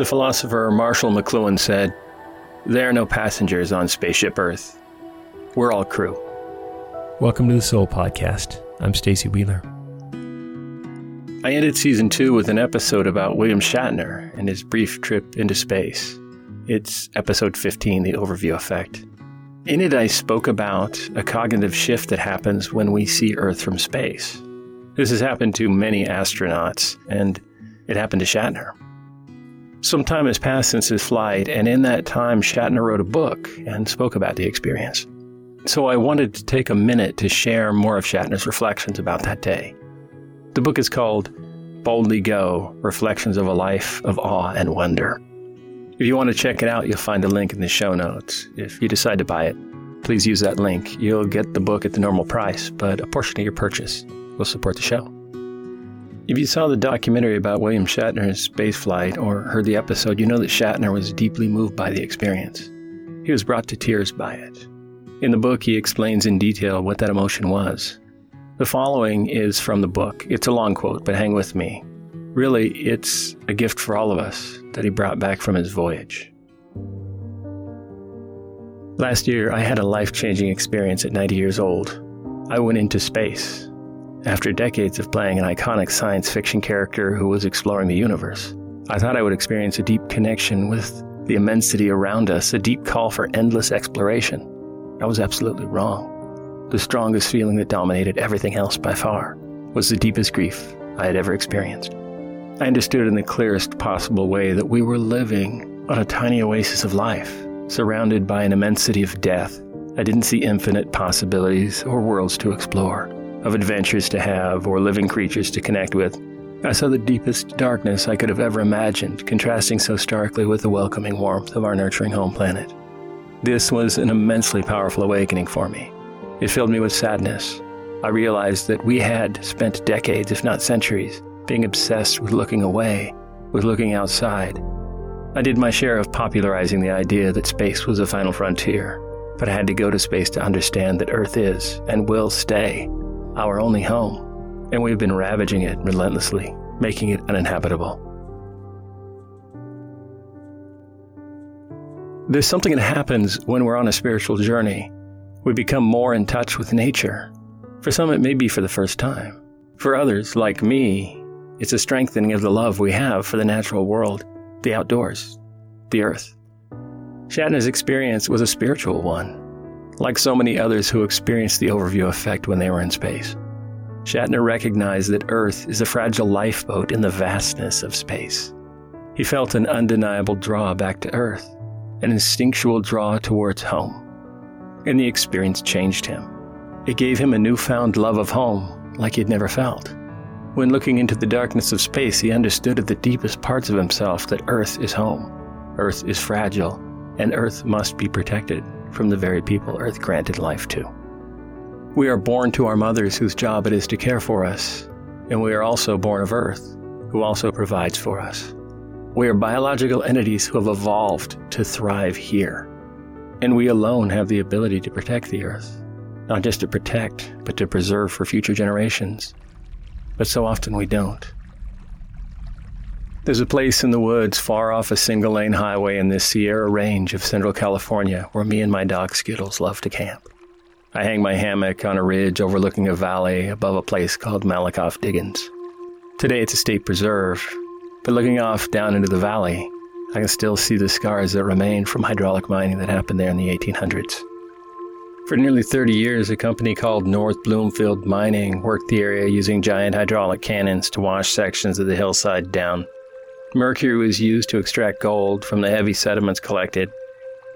The philosopher Marshall McLuhan said, There are no passengers on Spaceship Earth. We're all crew. Welcome to the Soul Podcast. I'm Stacy Wheeler. I ended season two with an episode about William Shatner and his brief trip into space. It's episode 15, The Overview Effect. In it, I spoke about a cognitive shift that happens when we see Earth from space. This has happened to many astronauts, and it happened to Shatner. Some time has passed since his flight, and in that time, Shatner wrote a book and spoke about the experience. So I wanted to take a minute to share more of Shatner's reflections about that day. The book is called Boldly Go Reflections of a Life of Awe and Wonder. If you want to check it out, you'll find a link in the show notes. If you decide to buy it, please use that link. You'll get the book at the normal price, but a portion of your purchase will support the show. If you saw the documentary about William Shatner's spaceflight or heard the episode, you know that Shatner was deeply moved by the experience. He was brought to tears by it. In the book, he explains in detail what that emotion was. The following is from the book. It's a long quote, but hang with me. Really, it's a gift for all of us that he brought back from his voyage. Last year, I had a life changing experience at 90 years old. I went into space. After decades of playing an iconic science fiction character who was exploring the universe, I thought I would experience a deep connection with the immensity around us, a deep call for endless exploration. I was absolutely wrong. The strongest feeling that dominated everything else by far was the deepest grief I had ever experienced. I understood in the clearest possible way that we were living on a tiny oasis of life, surrounded by an immensity of death. I didn't see infinite possibilities or worlds to explore of adventures to have or living creatures to connect with. I saw the deepest darkness I could have ever imagined, contrasting so starkly with the welcoming warmth of our nurturing home planet. This was an immensely powerful awakening for me. It filled me with sadness. I realized that we had spent decades, if not centuries, being obsessed with looking away, with looking outside. I did my share of popularizing the idea that space was a final frontier, but I had to go to space to understand that Earth is and will stay our only home, and we've been ravaging it relentlessly, making it uninhabitable. There's something that happens when we're on a spiritual journey. We become more in touch with nature. For some, it may be for the first time. For others, like me, it's a strengthening of the love we have for the natural world, the outdoors, the earth. Shatner's experience was a spiritual one like so many others who experienced the overview effect when they were in space. Shatner recognized that Earth is a fragile lifeboat in the vastness of space. He felt an undeniable draw back to Earth, an instinctual draw towards home. And the experience changed him. It gave him a newfound love of home like he'd never felt. When looking into the darkness of space, he understood at the deepest parts of himself that Earth is home. Earth is fragile, and Earth must be protected from the very people Earth granted life to. We are born to our mothers whose job it is to care for us, and we are also born of Earth, who also provides for us. We are biological entities who have evolved to thrive here, and we alone have the ability to protect the Earth, not just to protect, but to preserve for future generations. But so often we don't. There's a place in the woods far off a single lane highway in the Sierra Range of Central California where me and my dog Skittles love to camp. I hang my hammock on a ridge overlooking a valley above a place called Malakoff Diggins. Today it's a state preserve, but looking off down into the valley, I can still see the scars that remain from hydraulic mining that happened there in the 1800s. For nearly 30 years, a company called North Bloomfield Mining worked the area using giant hydraulic cannons to wash sections of the hillside down Mercury was used to extract gold from the heavy sediments collected.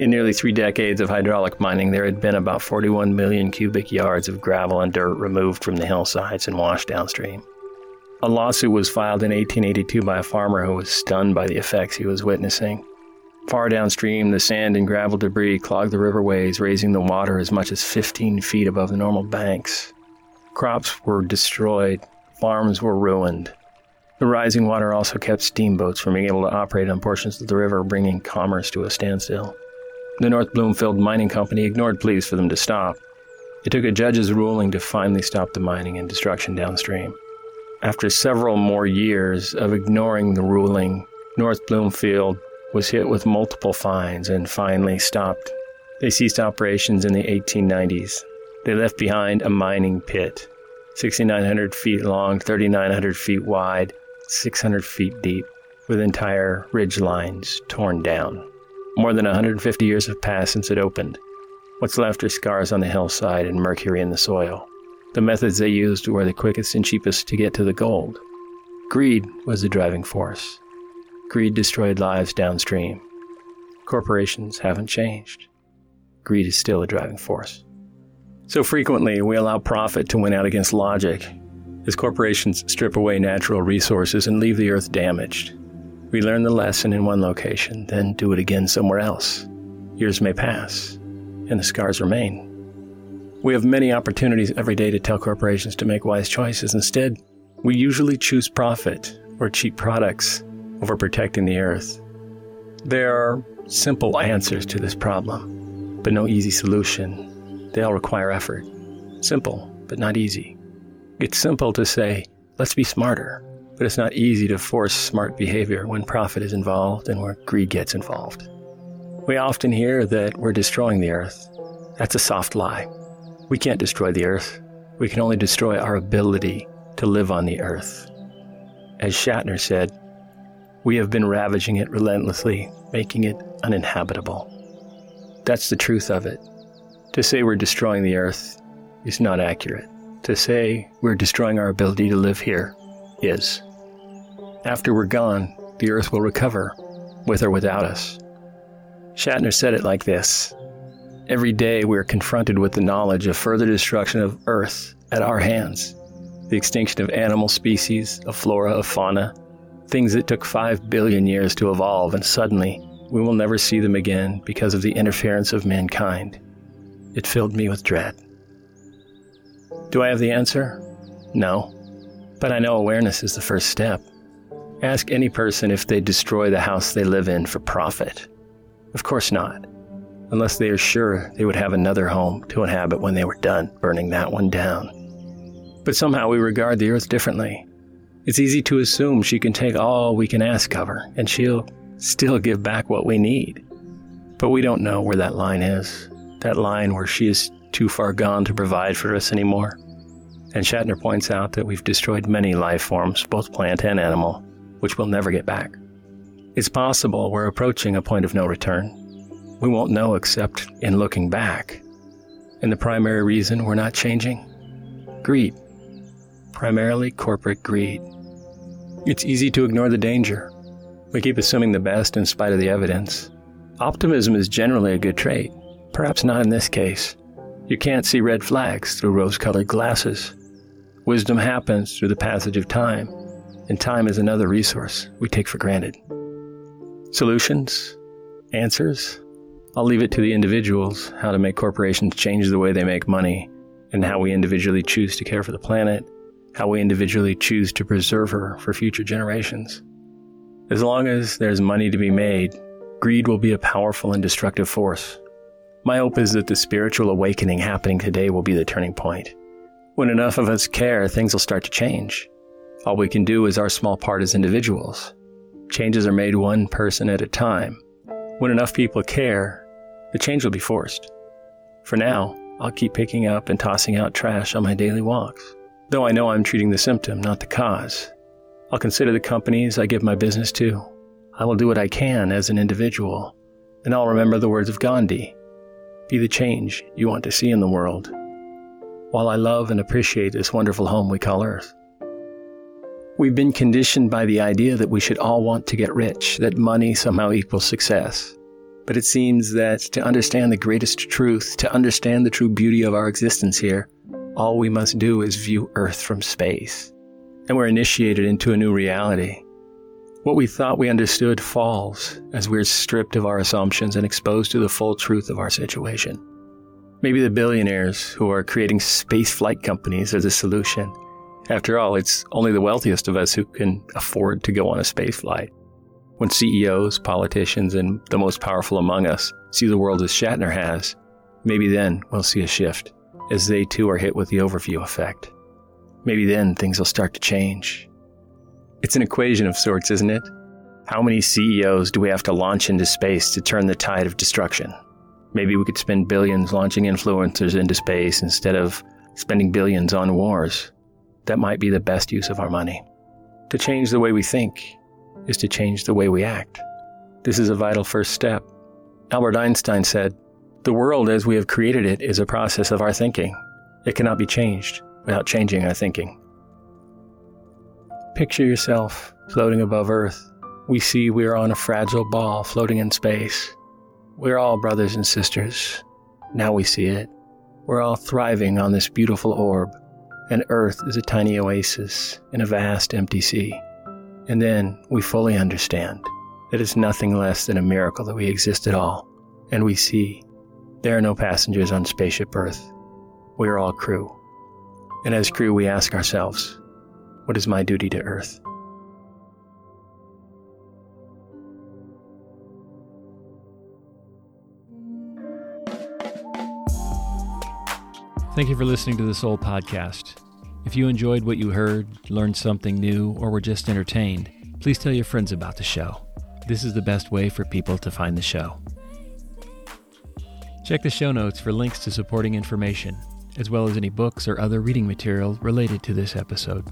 In nearly three decades of hydraulic mining, there had been about 41 million cubic yards of gravel and dirt removed from the hillsides and washed downstream. A lawsuit was filed in 1882 by a farmer who was stunned by the effects he was witnessing. Far downstream, the sand and gravel debris clogged the riverways, raising the water as much as 15 feet above the normal banks. Crops were destroyed, farms were ruined, the rising water also kept steamboats from being able to operate on portions of the river, bringing commerce to a standstill. The North Bloomfield Mining Company ignored pleas for them to stop. It took a judge's ruling to finally stop the mining and destruction downstream. After several more years of ignoring the ruling, North Bloomfield was hit with multiple fines and finally stopped. They ceased operations in the 1890s. They left behind a mining pit, 6,900 feet long, 3,900 feet wide, 600 feet deep, with entire ridge lines torn down. More than 150 years have passed since it opened. What's left are scars on the hillside and mercury in the soil. The methods they used were the quickest and cheapest to get to the gold. Greed was the driving force. Greed destroyed lives downstream. Corporations haven't changed. Greed is still a driving force. So frequently, we allow profit to win out against logic as corporations strip away natural resources and leave the earth damaged. We learn the lesson in one location, then do it again somewhere else. Years may pass, and the scars remain. We have many opportunities every day to tell corporations to make wise choices. Instead, we usually choose profit or cheap products over protecting the earth. There are simple answers to this problem, but no easy solution. They all require effort. Simple, but not easy. It's simple to say, let's be smarter, but it's not easy to force smart behavior when profit is involved and where greed gets involved. We often hear that we're destroying the earth. That's a soft lie. We can't destroy the earth. We can only destroy our ability to live on the earth. As Shatner said, we have been ravaging it relentlessly, making it uninhabitable. That's the truth of it. To say we're destroying the earth is not accurate. To say we're destroying our ability to live here is. After we're gone, the earth will recover, with or without us. Shatner said it like this Every day we are confronted with the knowledge of further destruction of Earth at our hands. The extinction of animal species, of flora, of fauna, things that took 5 billion years to evolve, and suddenly we will never see them again because of the interference of mankind. It filled me with dread. Do I have the answer? No. But I know awareness is the first step. Ask any person if they destroy the house they live in for profit. Of course not unless they are sure they would have another home to inhabit when they were done burning that one down. But somehow we regard the earth differently. It's easy to assume she can take all we can ask of her, and she'll still give back what we need. But we don't know where that line is, that line where she is too far gone to provide for us anymore. And Shatner points out that we've destroyed many life forms, both plant and animal, which we'll never get back. It's possible we're approaching a point of no return, we won't know except in looking back. And the primary reason we're not changing? Greed. Primarily corporate greed. It's easy to ignore the danger. We keep assuming the best in spite of the evidence. Optimism is generally a good trait, perhaps not in this case. You can't see red flags through rose colored glasses. Wisdom happens through the passage of time, and time is another resource we take for granted. Solutions? Answers? I'll leave it to the individuals how to make corporations change the way they make money, and how we individually choose to care for the planet, how we individually choose to preserve her for future generations. As long as there's money to be made, greed will be a powerful and destructive force. My hope is that the spiritual awakening happening today will be the turning point. When enough of us care, things will start to change. All we can do is our small part as individuals. Changes are made one person at a time. When enough people care, the change will be forced. For now, I'll keep picking up and tossing out trash on my daily walks, though I know I'm treating the symptom, not the cause. I'll consider the companies I give my business to. I will do what I can as an individual, and I'll remember the words of Gandhi Be the change you want to see in the world. While I love and appreciate this wonderful home we call Earth. We've been conditioned by the idea that we should all want to get rich, that money somehow equals success. But it seems that to understand the greatest truth, to understand the true beauty of our existence here, all we must do is view Earth from space. And we're initiated into a new reality. What we thought we understood falls as we're stripped of our assumptions and exposed to the full truth of our situation. Maybe the billionaires who are creating space flight companies as a solution. After all, it's only the wealthiest of us who can afford to go on a space flight. When CEOs, politicians, and the most powerful among us see the world as Shatner has, maybe then we'll see a shift, as they too are hit with the overview effect. Maybe then things will start to change. It's an equation of sorts, isn't it? How many CEOs do we have to launch into space to turn the tide of destruction? Maybe we could spend billions launching influencers into space instead of spending billions on wars. That might be the best use of our money. To change the way we think is to change the way we act. This is a vital first step. Albert Einstein said, The world as we have created it is a process of our thinking. It cannot be changed without changing our thinking. Picture yourself floating above Earth. We see we are on a fragile ball floating in space. We're all brothers and sisters. Now we see it. We're all thriving on this beautiful orb, and Earth is a tiny oasis in a vast empty sea. And then we fully understand that it's nothing less than a miracle that we exist at all, and we see there are no passengers on Spaceship Earth. We are all crew. And as crew, we ask ourselves, what is my duty to Earth? Thank you for listening to the Soul Podcast. If you enjoyed what you heard, learned something new, or were just entertained, please tell your friends about the show. This is the best way for people to find the show. Check the show notes for links to supporting information, as well as any books or other reading material related to this episode.